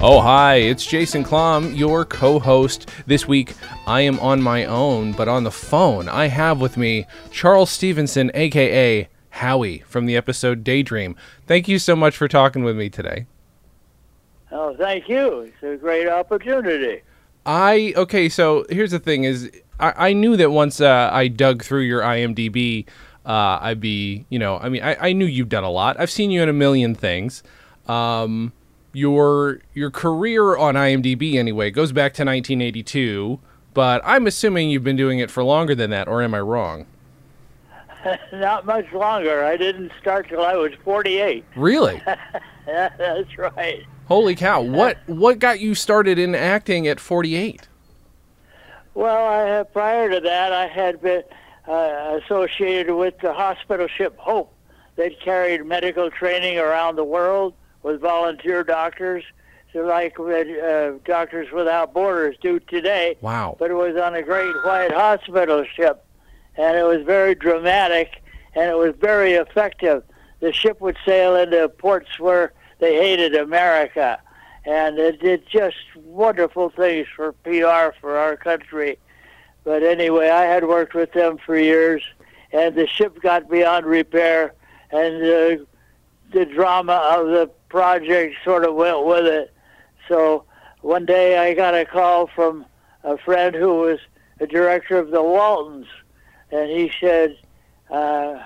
Oh, hi, it's Jason Klamm, your co host. This week, I am on my own, but on the phone, I have with me Charles Stevenson, aka Howie, from the episode Daydream. Thank you so much for talking with me today. Oh, thank you. It's a great opportunity. I, okay, so here's the thing is, I, I knew that once uh, I dug through your IMDb, uh, I'd be, you know, I mean, I, I knew you've done a lot. I've seen you in a million things. Um, your your career on IMDb anyway goes back to 1982, but I'm assuming you've been doing it for longer than that, or am I wrong? Not much longer. I didn't start till I was 48. Really? Yeah, that's right. Holy cow! What what got you started in acting at 48? Well, I prior to that, I had been uh, associated with the hospital ship Hope that carried medical training around the world with volunteer doctors, so like uh, Doctors Without Borders do today. Wow. But it was on a great white hospital ship, and it was very dramatic, and it was very effective. The ship would sail into ports where they hated America, and it did just wonderful things for PR for our country. But anyway, I had worked with them for years, and the ship got beyond repair, and uh, the drama of the project sort of went with it. So one day I got a call from a friend who was a director of the Waltons, and he said, uh,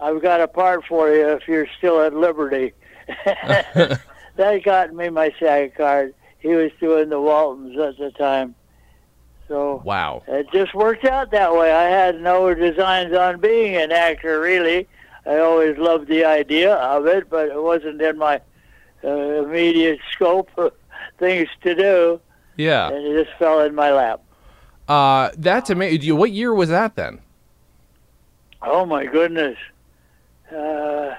"I've got a part for you if you're still at Liberty." that got me my SAG card. He was doing the Waltons at the time, so Wow. it just worked out that way. I had no designs on being an actor, really. I always loved the idea of it, but it wasn't in my uh, immediate scope of things to do, Yeah. and it just fell in my lap. Uh, that's amazing. What year was that then? Oh my goodness. Uh,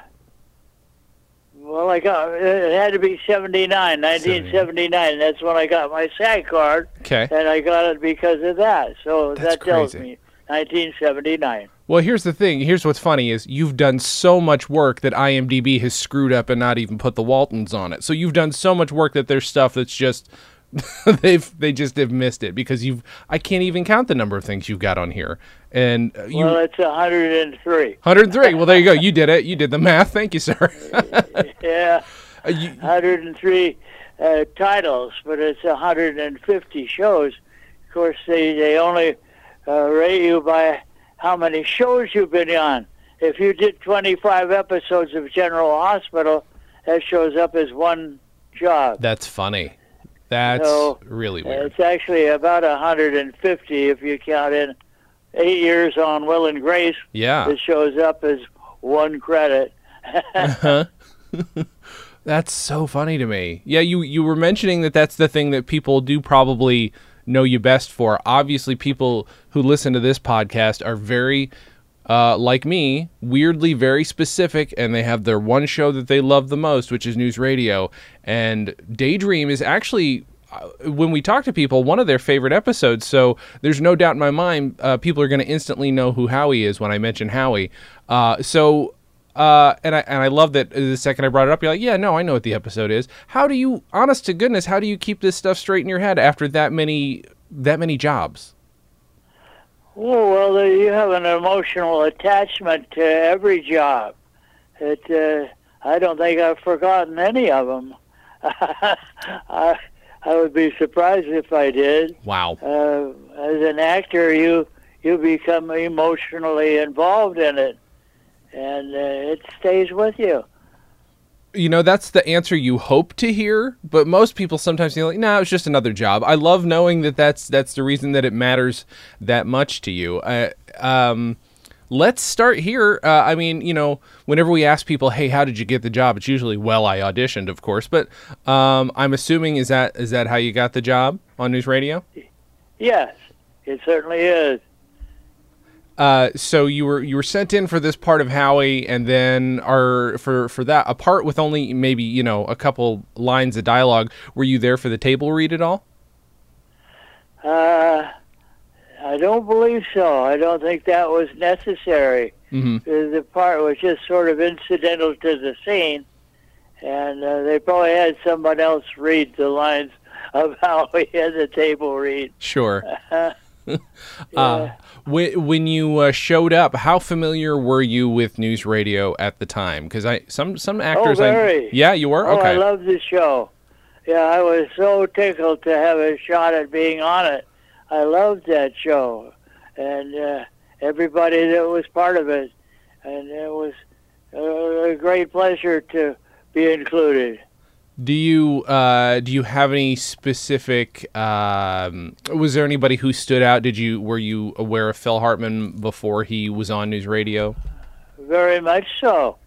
well, I got it had to be 79, 1979. That's when I got my SAG card, Okay. and I got it because of that. So That's that tells crazy. me 1979. Well, here's the thing. Here's what's funny is you've done so much work that IMDb has screwed up and not even put the Waltons on it. So you've done so much work that there's stuff that's just they've they just have missed it because you've I can't even count the number of things you've got on here. And uh, you Well, it's 103. 103. Well, there you go. You did it. You did the math. Thank you, sir. Yeah, Uh, you- 103 uh, titles, but it's 150 shows. Of course, they they only uh, rate you by how many shows you've been on. If you did 25 episodes of General Hospital, that shows up as one job. that's funny. That's So, really weird. It's actually about 150 if you count in eight years on Will and Grace. Yeah. It shows up as one credit. That's so funny to me. Yeah, you you were mentioning that that's the thing that people do probably know you best for. Obviously, people who listen to this podcast are very uh, like me, weirdly very specific, and they have their one show that they love the most, which is news radio. And Daydream is actually, uh, when we talk to people, one of their favorite episodes. So there's no doubt in my mind, uh, people are going to instantly know who Howie is when I mention Howie. Uh, so uh, and I and I love that the second I brought it up, you're like, yeah, no, I know what the episode is. How do you, honest to goodness, how do you keep this stuff straight in your head after that many that many jobs? Oh, well, you have an emotional attachment to every job. It, uh, I don't think I've forgotten any of them. I, I would be surprised if I did. Wow. Uh, as an actor, you you become emotionally involved in it, and uh, it stays with you. You know, that's the answer you hope to hear, but most people sometimes feel like, no, it's just another job. I love knowing that that's that's the reason that it matters that much to you. I, um, let's start here. Uh, I mean, you know, whenever we ask people, "Hey, how did you get the job?" It's usually, "Well, I auditioned, of course." But um, I'm assuming is that is that how you got the job on news radio? Yes, it certainly is. Uh, so you were you were sent in for this part of Howie, and then are for for that a part with only maybe you know a couple lines of dialogue. Were you there for the table read at all? Uh, I don't believe so. I don't think that was necessary. Mm-hmm. The part was just sort of incidental to the scene, and uh, they probably had someone else read the lines of how we had the table read. Sure. Uh, Uh, when, when you uh, showed up, how familiar were you with news radio at the time? Because I some some actors. I, Oh, very. yeah, you were. Oh, okay. I love the show. Yeah, I was so tickled to have a shot at being on it. I loved that show, and uh, everybody that was part of it, and it was a great pleasure to be included. Do you uh, do you have any specific? Um, was there anybody who stood out? Did you were you aware of Phil Hartman before he was on news radio? Very much so.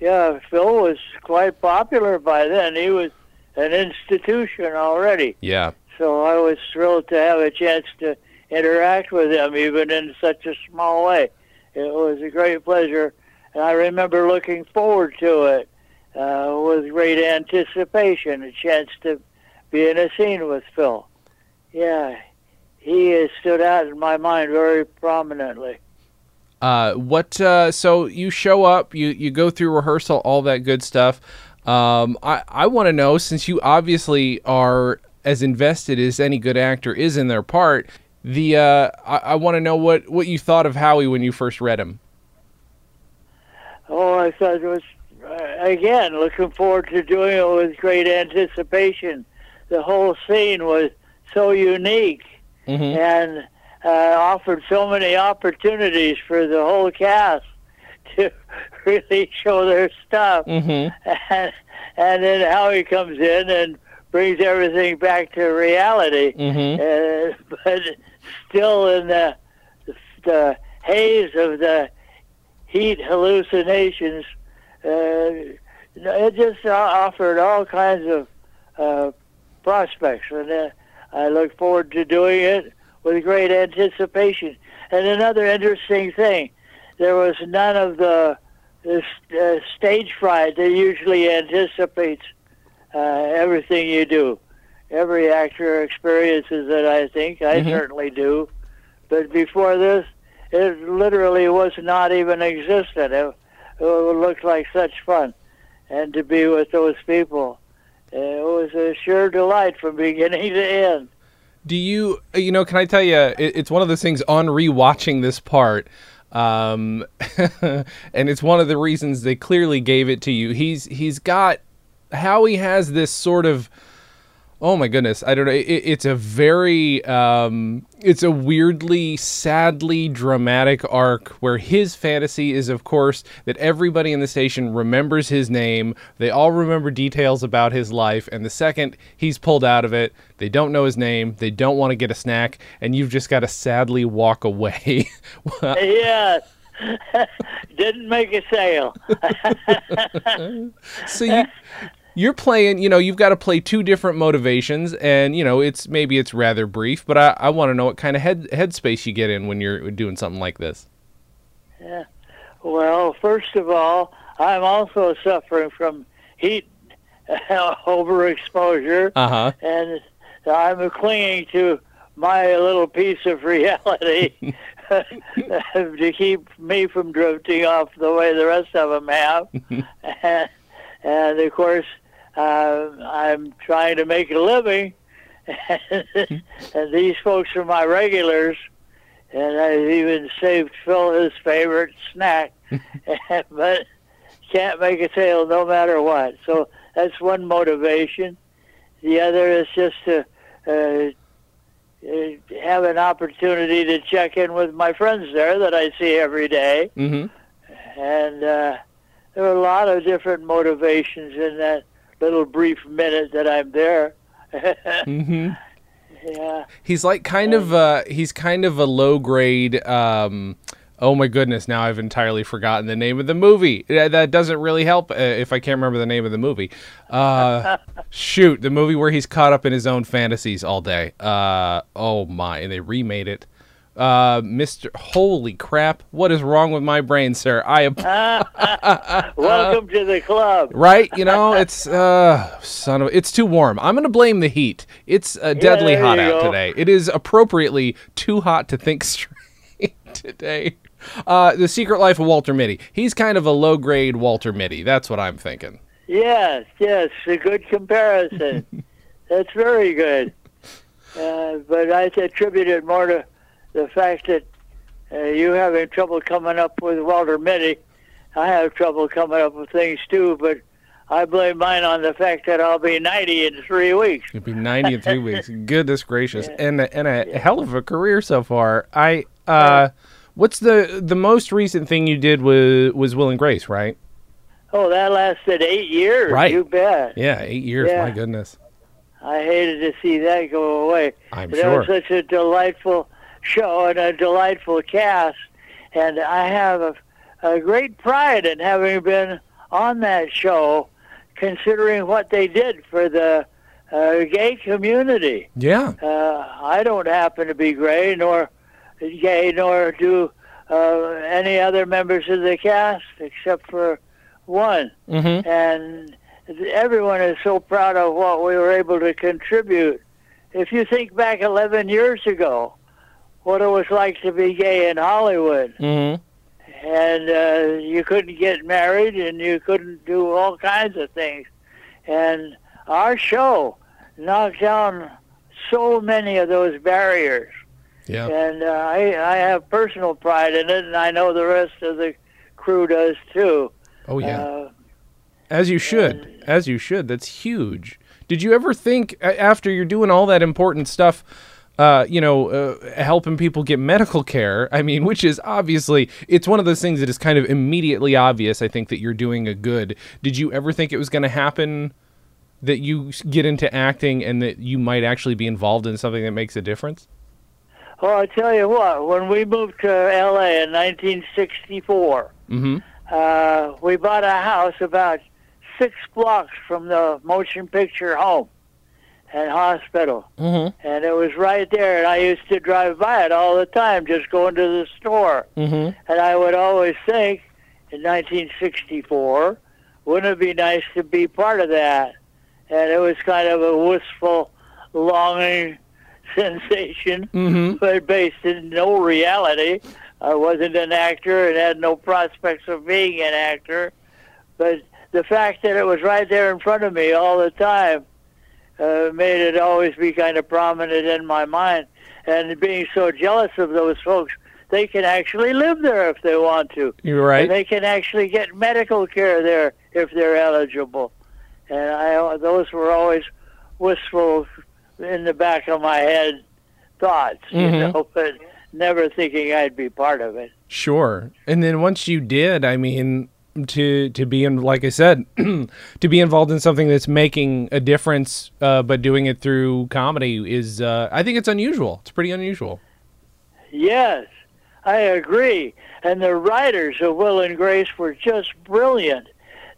Yeah, Phil was quite popular by then. He was an institution already. Yeah. So I was thrilled to have a chance to interact with him, even in such a small way. It was a great pleasure, and I remember looking forward to it uh, with great anticipation, a chance to be in a scene with Phil. Yeah, he has stood out in my mind very prominently. Uh, what? Uh, so you show up, you you go through rehearsal, all that good stuff. Um, I I want to know since you obviously are as invested as any good actor is in their part. The uh, I, I want to know what what you thought of Howie when you first read him. Oh, I thought it was uh, again looking forward to doing it with great anticipation. The whole scene was so unique Mhm. and uh, offered so many opportunities for the whole cast to really show their stuff. Mm-hmm. And, and then Howie comes in and brings everything back to reality, Mm-hmm. uh, but still in the, the haze of the heat hallucinations. Uh, it just offered all kinds of uh, prospects, and uh, I look forward to doing it with great anticipation. And another interesting thing, there was none of the, uh, stage fright that usually anticipates uh, everything you do. Every actor experiences it, I think. I Mhm. certainly do. But before this, it literally was not even existent. It, it looked like such fun. And to be with those people, it was a sure delight from beginning to end. Do you, you know, can I tell you, it, it's one of those things on rewatching this part, um, and it's one of the reasons they clearly gave it to you. He's he's got Howie has this sort of, oh my goodness, I don't know. It, it's a very, um, it's a weirdly, sadly dramatic arc where his fantasy is, of course, that everybody in the station remembers his name. They all remember details about his life, and the second he's pulled out of it, they don't know his name. They don't want to get a snack, and you've just got to sadly walk away. yes. Didn't make a sale. so you you're playing you know you've got to play two different motivations and you know it's maybe it's rather brief but i, I want to know what kind of head headspace you get in when you're doing something like this Yeah. Well, first of all, I'm also suffering from heat overexposure, uh-huh and I'm clinging to my little piece of reality to keep me from drifting off the way the rest of them have. and, and of course, uh, I'm trying to make a living, and these folks are my regulars. And I've even saved Phil his favorite snack, but can't make a sale no matter what. So that's one motivation. The other is just to uh, uh, have an opportunity to check in with my friends there that I see every day. mm-hmm And uh, there are a lot of different motivations in that little brief minute that I'm there. mm-hmm yeah. he's like kind of a, he's kind of a low grade um Oh my goodness! Now I've entirely forgotten the name of the movie. Uh, That doesn't really help uh, if I can't remember the name of the movie. Uh, shoot, the movie where he's caught up in his own fantasies all day. Uh, oh my! And they remade it. Uh, Mister, holy crap! What is wrong with my brain, sir? I am Welcome to the club. right. You know, it's uh, son of. It's too warm. I'm gonna blame the heat. It's uh, deadly there hot out go. today. It is appropriately too hot to think straight today. Uh, the Secret Life of Walter Mitty. He's kind of a low grade Walter Mitty. That's what I'm thinking. Yes, yes, a good comparison. That's very good. Uh, but I attribute it more to the fact that uh, you having trouble coming up with Walter Mitty. I have trouble coming up with things too, but I blame mine on the fact that I'll be 90 in three weeks. It'd be 90 in three weeks. Goodness gracious, and a, and a hell of a career so far. I uh, what's the the most recent thing you did was was Will and Grace, right? Oh, that lasted eight years. Right. You bet. Yeah, eight years. Yeah. My goodness. I hated to see that go away. I'm But sure. It was such a delightful show and a delightful cast, and I have a, a great pride in having been on that show, considering what they did for the uh, gay community. Yeah. Uh, I don't happen to be gay, nor gay, nor do uh, any other members of the cast, except for one Mm-hmm. and everyone is so proud of what we were able to contribute. If you think back 11 years ago, what it was like to be gay in Hollywood, Mm-hmm. and uh, you couldn't get married, and you couldn't do all kinds of things, and our show knocked down so many of those barriers Yeah. and uh, I, I have personal pride in it, and I know the rest of the crew does too. Oh yeah. Uh, As you should. As you should. That's huge. Did you ever think after you're doing all that important stuff, uh, you know, uh, helping people get medical care? I mean, which is obviously it's one of those things that is kind of immediately obvious. I think that you're doing a good. Did you ever think it was going to happen? That you get into acting and that you might actually be involved in something that makes a difference? well, I tell you what, when we moved to L.A. in 1964, Mm-hmm. uh, we bought a house about six blocks from the motion picture home and hospital, Mm-hmm. and it was right there. And I used to drive by it all the time, just going to the store. Mm-hmm. And I would always think, in 1964, wouldn't it be nice to be part of that? And it was kind of a wistful, longing sensation, Mm-hmm. but based in no reality. I wasn't an actor and had no prospects of being an actor. But the fact that it was right there in front of me all the time uh, made it always be kind of prominent in my mind. And being so jealous of those folks, they can actually live there if they want to. You're right. And they can actually get medical care there if they're eligible. And I, those were always wistful in the back of my head thoughts, you Mhm. know, but never thinking I'd be part of it. Sure. And then once you did, I mean, to to be in, like I said, to be involved in something that's making a difference, uh, but doing it through comedy is, uh, I think it's unusual. It's pretty unusual. Yes, I agree. And the writers of Will and Grace were just brilliant.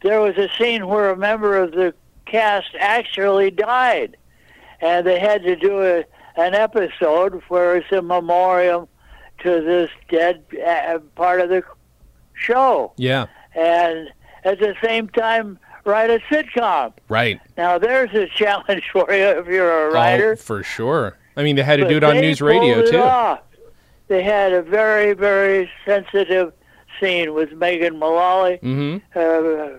There was a scene where a member of the cast actually died, and they had to do a, an episode where it's a memoriam to this dead uh, part of the show, Yeah. And at the same time write a sitcom. Right. Now there's a challenge for you if you're a writer. Oh, for sure. I mean, they had to But do it on news radio too. off. They had a very, very sensitive scene with Megan Mullally Mm-hmm. uh,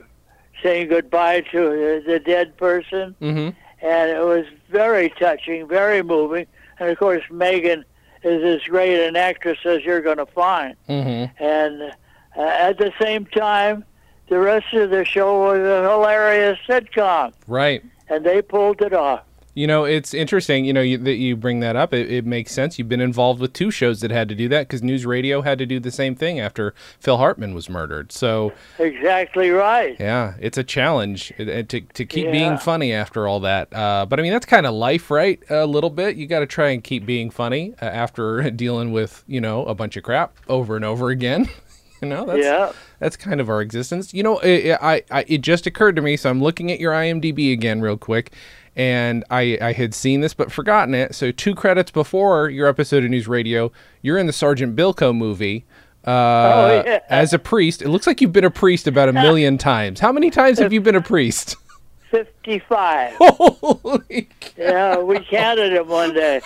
saying goodbye to the, the dead person, Mm-hmm. and it was very touching, very moving. And of course, Megan is as great an actress as you're going to find. Mm-hmm. And uh, at the same time, the rest of the show was a hilarious sitcom, Right. and they pulled it off. You know, it's interesting. You know you, that you bring that up. It, it makes sense. You've been involved with two shows that had to do that because News Radio had to do the same thing after Phil Hartman was murdered. So Exactly right. yeah, it's a challenge uh, uh, to to keep Yeah. being funny after all that. Uh, but I mean, that's kind of life, right? A little bit. You got to try and keep being funny uh, after dealing with you know a bunch of crap over and over again. you know, that's Yeah. that's kind of our existence. You know, it, I, I it just occurred to me, so I'm looking at your IMDb again real quick, and I I had seen this but forgotten it. So two credits before your episode of News Radio, you're in the Sergeant Bilko movie. Uh, Oh, yeah. As a priest, it looks like you've been a priest about a million times. How many times have you been a priest? 55. Holy! c- yeah, we counted them one day.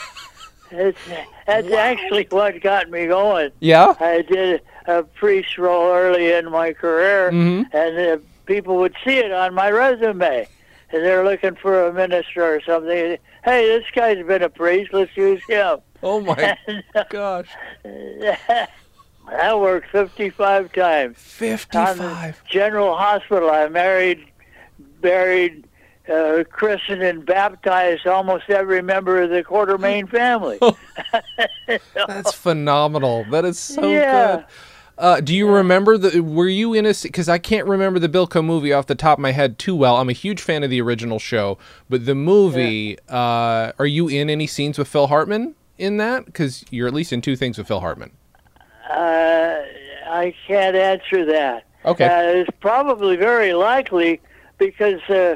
It's, that's actually what got me going. Yeah. I did a priest role early in my career, and uh, people would see it on my resume. And they're looking for a minister or something. Hey, this guy's been a priest. Let's use him. Oh my gosh! I worked 55 times. Fifty-five. General Hospital. I married, buried, uh, christened, and baptized almost every member of the Quartermaine family. That's phenomenal. That is so Yeah. good. Uh, do you remember the? Were you in a? Because I can't remember the Bilko movie off the top of my head too well. I'm a huge fan of the original show, but the movie. Uh, are you in any scenes with Phil Hartman in that? Because you're at least in two things with Phil Hartman. Uh, I can't answer that. Okay. Uh, it's probably very likely because uh,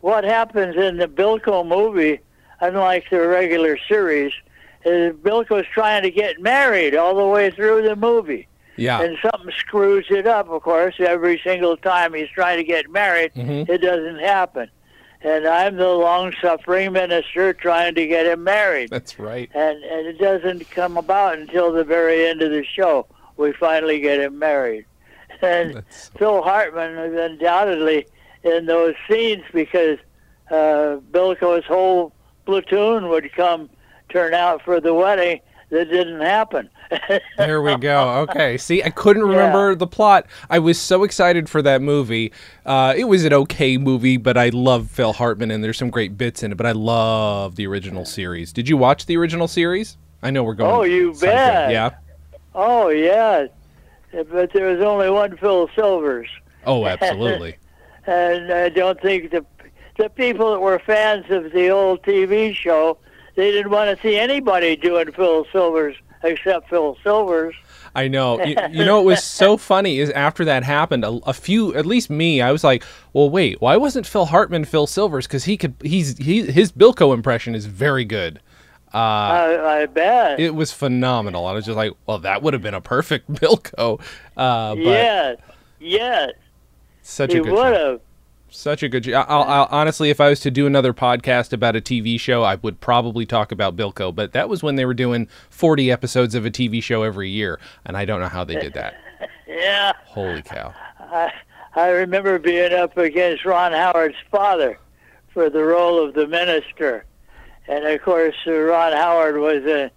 what happens in the Bilko movie, unlike the regular series, is Bilko's trying to get married all the way through the movie. Yeah. and something screws it up. Of course, every single time he's trying to get married, Mhm. it doesn't happen. And I'm the long-suffering minister trying to get him married, That's right. and and it doesn't come about until the very end of the show. We finally get him married, and Phil Hartman is undoubtedly in those scenes because uh, Bilko's whole platoon would come turn out for the wedding that didn't happen. There we go. Okay. See, I couldn't remember the plot. I was so excited for that movie. Uh, it was an okay movie, but I love Phil Hartman and there's some great bits in it. But I love the original series. Did you watch the original series? I know we're going. Oh, you bet. Yeah. Oh yeah, but there was only one Phil Silvers, Oh, absolutely. and I don't think the the people that were fans of the old TV show they didn't want to see anybody doing Phil Silvers except Phil Silvers. I know. You, you know, it was so funny is after that happened, a, a few, at least me, I was like, well, wait, why wasn't Phil Hartman Phil Silvers? Because he could, he's, he, his Bilko impression is very good. Uh, I, I bet. it was phenomenal. I was just like, well, that would have been a perfect Bilko. Uh, but yes, yes, such he a good would have. Such a good show. I'll, I'll, honestly, if I was to do another podcast about a TV show, I would probably talk about Bilko. But that was when they were doing 40 episodes of a TV show every year. And I don't know how they did that. Yeah, Holy cow. I I remember being up against Ron Howard's father for the role of the minister, and of course uh, Ron Howard was a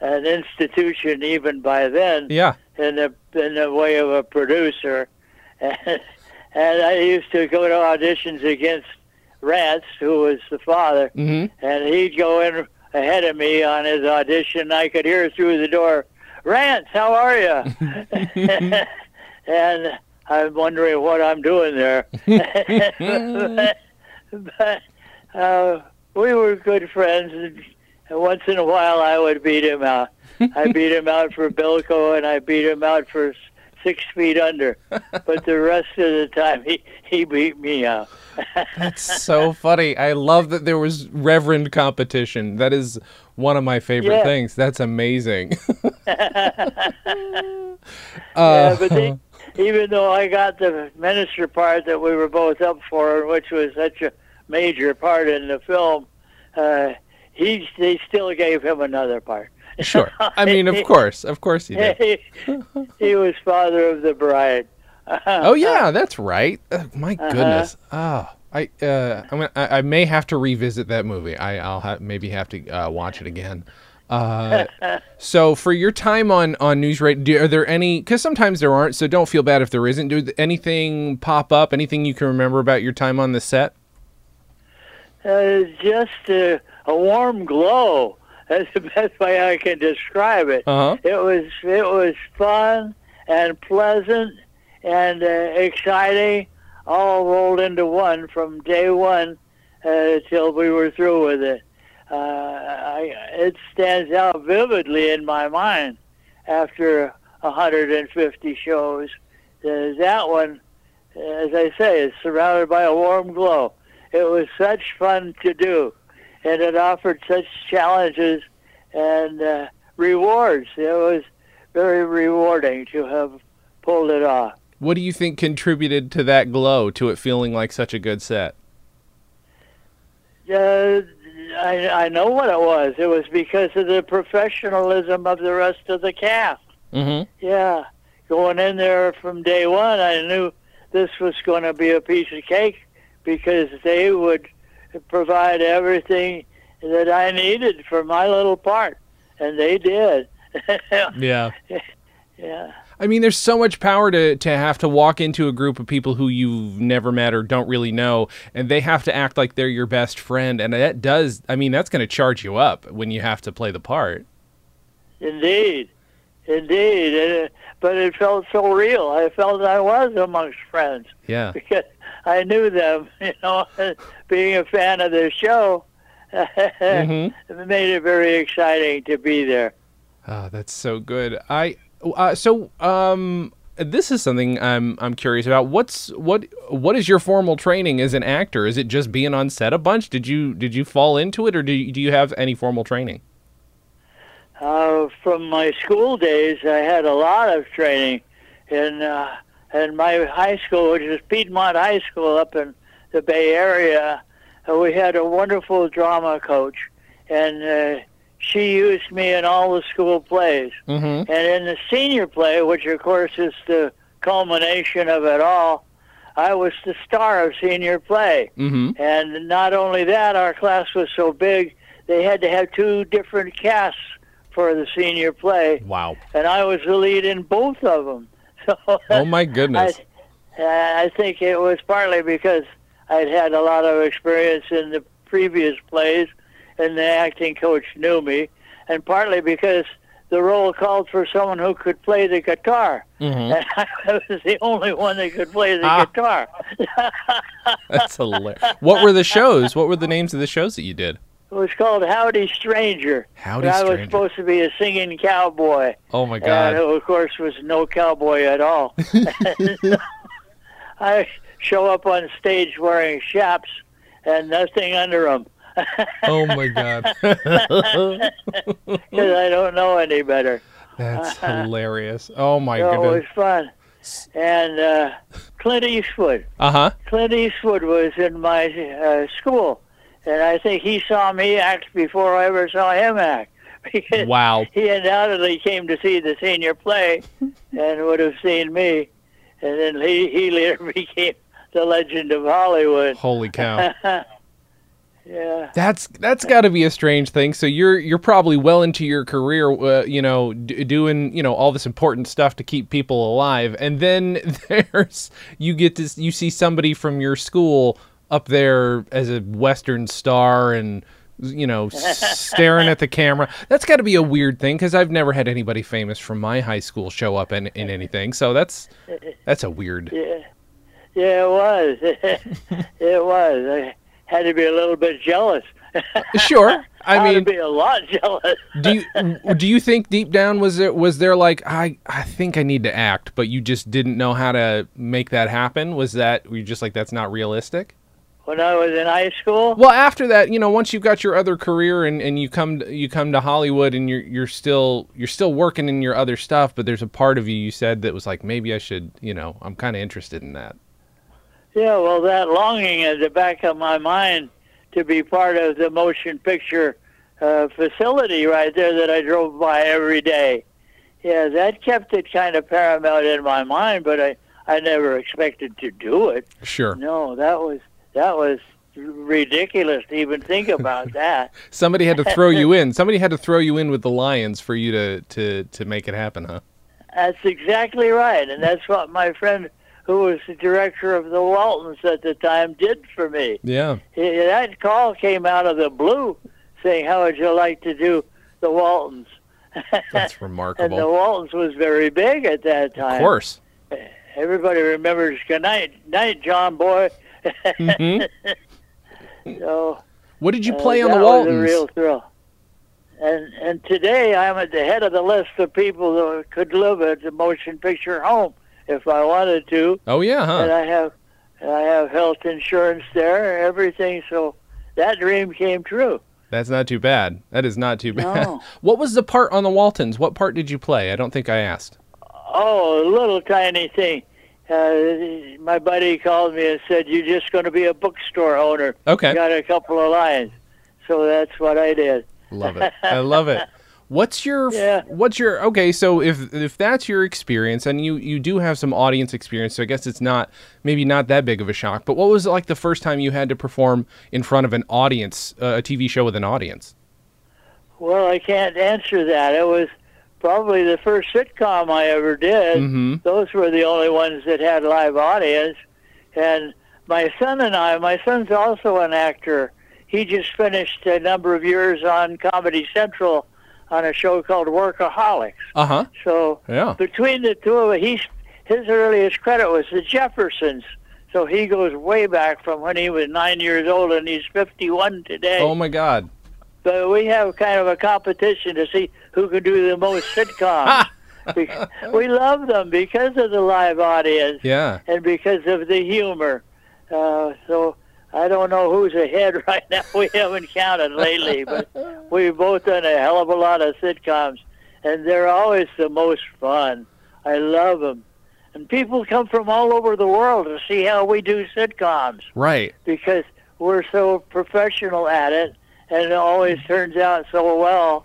an institution even by then Yeah. in the in the way of a producer, and, and I used to go to auditions against Rance, who was the father, hmm and he'd go in ahead of me on his audition. I could hear through the door, Rance, how are you? and I'm wondering what I'm doing there. but uh, we were good friends, and once in a while I would beat him out. I beat him out for Bilko, and I beat him out for six feet under. But the rest of the time, he he beat me out. That's so funny. I love that there was reverend competition. That is one of my favorite Yeah. things. That's amazing. yeah, Uh, but they, even though I got the minister part that we were both up for, which was such a major part in the film, uh, he they still gave him another part. Sure. I mean, of course. Of course you did. he, he was father of the bride. Oh yeah, that's right. Uh, my Uh-huh. goodness. Oh, I uh, I'm gonna, I, I may have to revisit that movie. I, I'll ha- maybe have to uh, watch it again. Uh, so for your time on on news radio, do, are there any? Because sometimes there aren't. So don't feel bad if there isn't. Do anything pop up? Anything you can remember about your time on the set? uh, just a, a warm glow. That's the best way I can describe it. Uh huh. It was it was fun and pleasant and uh, exciting, all rolled into one from day one uh, till we were through with it. Uh, I, it stands out vividly in my mind after 150 shows. Uh, that one, as I say, is surrounded by a warm glow. It was such fun to do, and it offered such challenges and uh, rewards. It was very rewarding to have pulled it off. What do you think contributed to that glow, to it feeling like such a good set? Uh, I, I know what it was. It was because of the professionalism of the rest of the cast. Mm-hmm. Yeah, going in there from day one, I knew this was going to be a piece of cake because they would provide everything that I needed for my little part, and they did. Yeah. yeah. I mean, there's so much power to, to have to walk into a group of people who you've never met or don't really know, and they have to act like they're your best friend. And that does, I mean, that's going to charge you up when you have to play the part. Indeed, indeed. Uh, but it felt so real. I felt I was amongst friends Yeah. because I knew them. You know, being a fan of their show, Mhm. it made it very exciting to be there. Oh, that's so good. I uh, so um this is something I'm I'm curious about. What's what what is your formal training as an actor? Is it just being on set a bunch? Did you did you fall into it or do you, do you have any formal training? Uh, from my school days, I had a lot of training in uh, in my high school, which is Piedmont High School up in the Bay Area. Uh, we had a wonderful drama coach, and uh, she used me in all the school plays. Mm-hmm. And in the senior play, which of course is the culmination of it all, I was the star of senior play. Mm-hmm. And not only that, our class was so big, they had to have two different casts for the senior play, Wow. and I was the lead in both of them. So Oh my goodness. I, I think it was partly because I'd had a lot of experience in the previous plays, and the acting coach knew me, and partly because the role called for someone who could play the guitar, Mhm. and I was the only one that could play the Ah. guitar. That's hilarious. What were the shows? What were the names of the shows that you did? It was called Howdy Stranger. Howdy and I was supposed to be a singing cowboy. Oh my And god. it, of course, was no cowboy at all. I show up on stage wearing chaps and nothing under them Oh my god. because I don't know any better. That's hilarious. Oh my so it was fun. And uh, Clint Eastwood. Uh-huh. Clint Eastwood was in my uh, school, and I think he saw me act before I ever saw him act. Because Wow. he undoubtedly came to see the senior play and would have seen me. And then he, he later became the legend of Hollywood. Holy cow. Yeah. That's that's got to be a strange thing. So you're you're probably well into your career, uh, you know, d- doing you know all this important stuff to keep people alive, and then there's you get to you see somebody from your school up there as a western star and you know staring at the camera. That's got to be a weird thing because I've never had anybody famous from my high school show up in in anything. So that's that's a weird. Yeah. Yeah, it was. it was. I had to be a little bit jealous. Sure, I had mean, be a lot jealous. do you do you think deep down was it was there like I I think I need to act, but you just didn't know how to make that happen? Was that were you just like that's not realistic? When I was in high school, Well, after that, you know, once you've got your other career and, and you come to, you come to Hollywood and you're you're still you're still working in your other stuff, but there's a part of you you said that was like maybe I should, you know, I'm kind of interested in that. Yeah, well, that longing at the back of my mind to be part of the motion picture uh, facility right there that I drove by every day. Yeah, that kept it kind of paramount in my mind, but I, I never expected to do it. Sure. No, that was that was ridiculous to even think about that. Somebody had to throw you in. Somebody had to throw you in with the Lions for you to to to make it happen, huh? That's exactly right, and that's what my friend who was the director of the Waltons at the time, did for me. Yeah. He, that call came out of the blue, saying, "How would you like to do the Waltons?" That's remarkable. and the. Waltons was very big at that time. Of course. Everybody remembers "Good night, night, John boy." Hmm so What did you uh, play on that the was a real thrill. And and today I'm at the head of the list of people that could live at the motion picture home if I wanted to. Oh yeah, huh? And? I have and I have health insurance there, and everything. So that dream came true. That's not too bad. That is not too bad. No. what was the part on the Waltons? What part did you play? I don't think I asked. Oh, a little tiny thing. Uh, my buddy called me and said, "You're just going to be a bookstore owner." Okay. Got a couple of lines, so that's what I did. Love it. I love it. What's your Yeah. what's your okay, so if if that's your experience and you you do have some audience experience, so I guess it's not maybe not that big of a shock, but what was it like the first time you had to perform in front of an audience, uh, a TV show with an audience? Well, I can't answer that. It was probably the first sitcom I ever did. Mhm. Those were the only ones that had live audience. And my son and I, my son's also an actor. He just finished a number of years on Comedy Central on a show called Workaholics. Uh-huh. So Yeah. between the two of us, he's, his earliest credit was the Jeffersons. So he goes way back from when he was nine years old, and he's 51 today. Oh my god. But we have kind of a competition to see who can do the most sitcoms. We love them because of the live audience Yeah. and because of the humor. Uh, so I don't know who's ahead right now. We haven't counted lately, but we've both done a hell of a lot of sitcoms, and they're always the most fun. I love them. And people come from all over the world to see how we do sitcoms Right. because we're so professional at it, and it always turns out so well.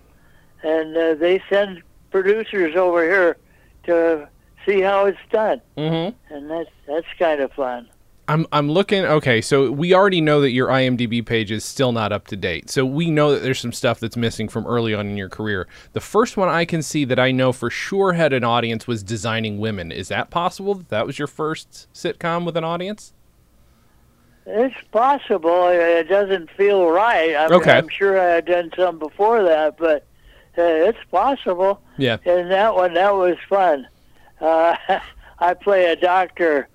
And uh, they send producers over here to see how it's done, Mhm. and that's that's kind of fun. I'm I'm looking. Okay, so we already know that your IMDb page is still not up to date. So we know that there's some stuff that's missing from early on in your career. The first one I can see that I know for sure had an audience was Designing Women. Is that possible? That that was your first sitcom with an audience? It's possible. It doesn't feel right. I mean, Okay. I'm sure I had done some before that, but it's possible. Yeah. And that one, that was fun. Uh, I play a doctor,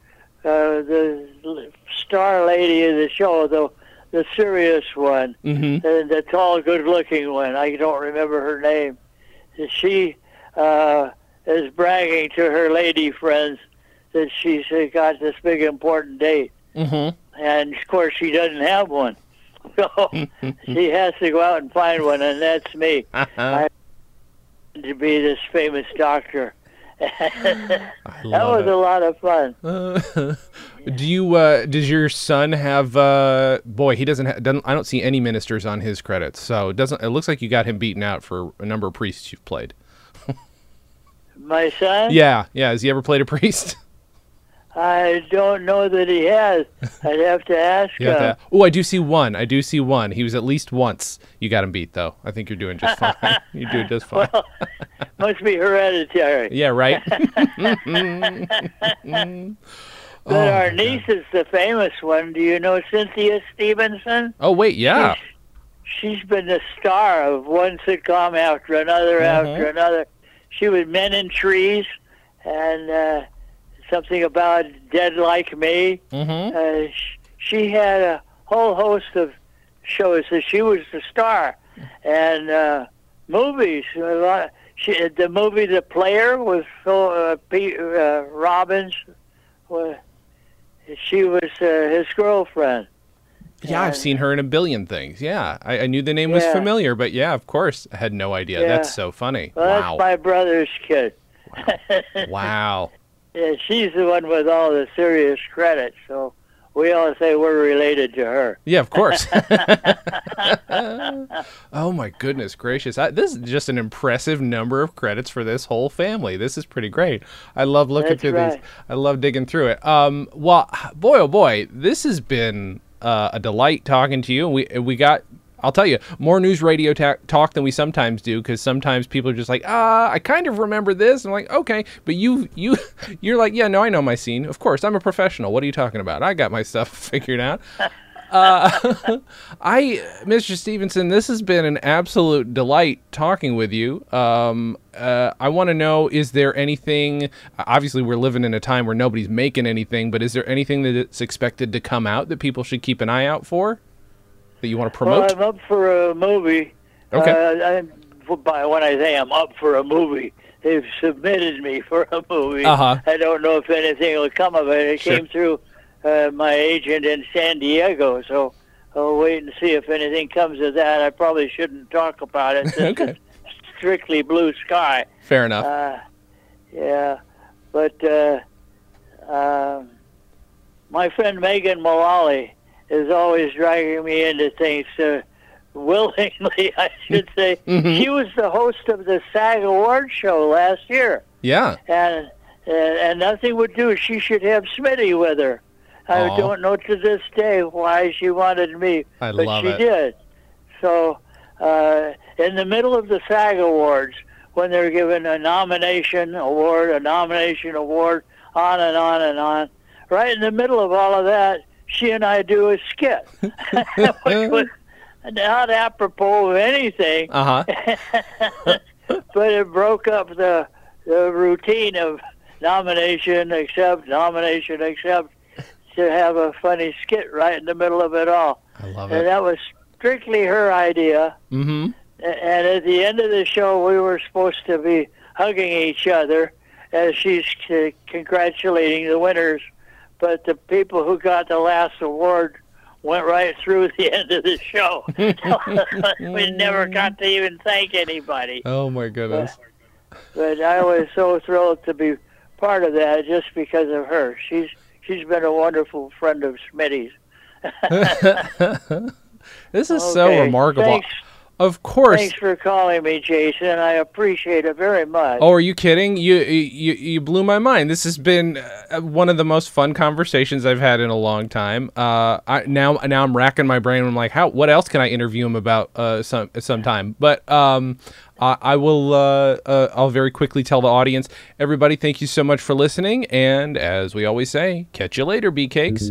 uh, the star lady of the show, the the serious one, Mm-hmm. and the tall, good-looking one. I don't remember her name. She uh, is bragging to her lady friends that she's got this big important date Mm-hmm. and of course she doesn't have one. So she has to go out and find one, and that's me I to be this famous doctor. that was it. a lot of fun. Uh, do you? Uh, does your son have? Uh, boy, he doesn't. Ha- doesn't. I don't see any ministers on his credits. So it doesn't. It looks like you got him beaten out for a number of priests you've played. My son, Yeah, yeah. Has he ever played a priest? I don't know that he has. I'd have to ask him. Oh, I do see one. I do see one. He was at least once. You got him beat though. I think you're doing just fine. you're doing just fine. Must be hereditary. yeah, right. But Oh, our niece is the famous one. Do you know Cynthia Stevenson? oh wait, yeah. She's been the star of one sitcom after another Mhm. after another. She was Men in Trees and uh, something about Dead Like Me. Mm-hmm. Uh, sh- she had a whole host of shows that she was the star, and uh, movies. A lot. She, the movie The Player with Phil uh, Pete uh, Robbins. Was, she was uh, his girlfriend. Yeah, I've seen her in a billion things. Yeah, I, I knew the name was familiar, but yeah, of course, I had no idea. Yeah. That's so funny. Well, wow. that's my brother's kid. wow. Yeah, she's the one with all the serious credit, so we all say we're related to her. Yeah, of course. oh my goodness gracious! I, this is just an impressive number of credits for this whole family. This is pretty great. I love looking That's through right. these. I love digging through it. Um, well, boy, oh boy, this has been uh, a delight talking to you. We we got I'll tell you more news radio ta- talk than we sometimes do because sometimes people are just like, ah, I kind of remember this. I'm like, okay, but you you you're like, yeah, no, I know my scene. Of course, I'm a professional. What are you talking about? I got my stuff figured out. Uh, I, Mr. Stevenson, this has been an absolute delight talking with you. Um, uh, I want to know: is there anything? Obviously, we're living in a time where nobody's making anything, but is there anything that's expected to come out that people should keep an eye out for? That you want to promote? Well, I'm up for a movie. Okay. Uh, I, by when I say I'm up for a movie, they've submitted me for a movie. Uh-huh. I don't know if anything will come of it. It Sure. came through uh, my agent in San Diego, so I'll wait and see if anything comes of that. I probably shouldn't talk about it. Okay. it's strictly blue sky. Fair enough. Uh, yeah, but uh, uh, my friend Megan Mullally is always dragging me into things. Uh, willingly, I should say. Mhm. She was the host of the SAG Award show last year, yeah. and and, and nothing would do. She should have Smitty with her. I Aw. don't know to this day why she wanted me, I but she it. did. So, uh, in the middle of the SAG Awards, when they're given a nomination award, a nomination award, on and on and on, right in the middle of all of that, she and I do a skit, which was not apropos of anything, Uh huh. but it broke up the the routine of nomination, accept, nomination, accept, to have a funny skit right in the middle of it all. I love And it. that was strictly her idea. Mm-hmm. And at the end of the show, we were supposed to be hugging each other as she's congratulating the winners. But the people who got the last award went right through the end of the show. we never got to even thank anybody. Oh my goodness. But I was so thrilled to be part of that just because of her. She's she's been a wonderful friend of Smitty's. this is so remarkable. Thanks, Of course. thanks for calling me, Jason. I appreciate it very much. Oh, are you kidding? You you you blew my mind. This has been uh, one of the most fun conversations I've had in a long time. Uh, I, now now I'm racking my brain. I'm like, how? What else can I interview him about? Uh, some sometime. But um, I, I will. Uh, uh, I'll very quickly tell the audience, everybody, thank you so much for listening. And as we always say, catch you later, bee cakes.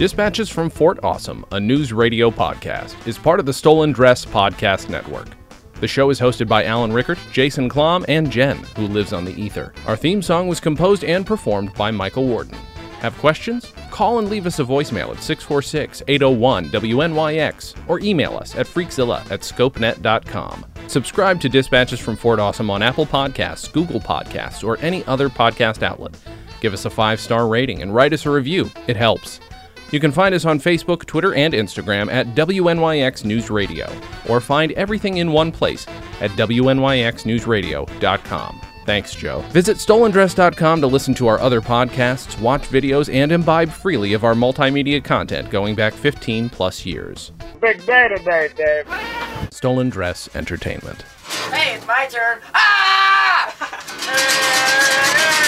Dispatches from Fort Awesome, a news radio podcast, is part of the Stolen Dress Podcast Network. The show is hosted by Alan Rickert, Jason Klamm, and Jen, who lives on the ether. Our theme song was composed and performed by Michael Warden. Have questions? Call and leave us a voicemail at 646 801 WNYX or email us at freakzilla at scopenet.com. Subscribe to Dispatches from Fort Awesome on Apple Podcasts, Google Podcasts, or any other podcast outlet. Give us a five star rating and write us a review, it helps. You can find us on Facebook, Twitter, and Instagram at WNYX News Radio, or find everything in one place at WNYXNewsRadio.com. Thanks, Joe. Visit stolendress.com to listen to our other podcasts, watch videos, and imbibe freely of our multimedia content going back 15 plus years. Big day today, Dave. Stolen Dress Entertainment. Hey, it's my turn. Ah!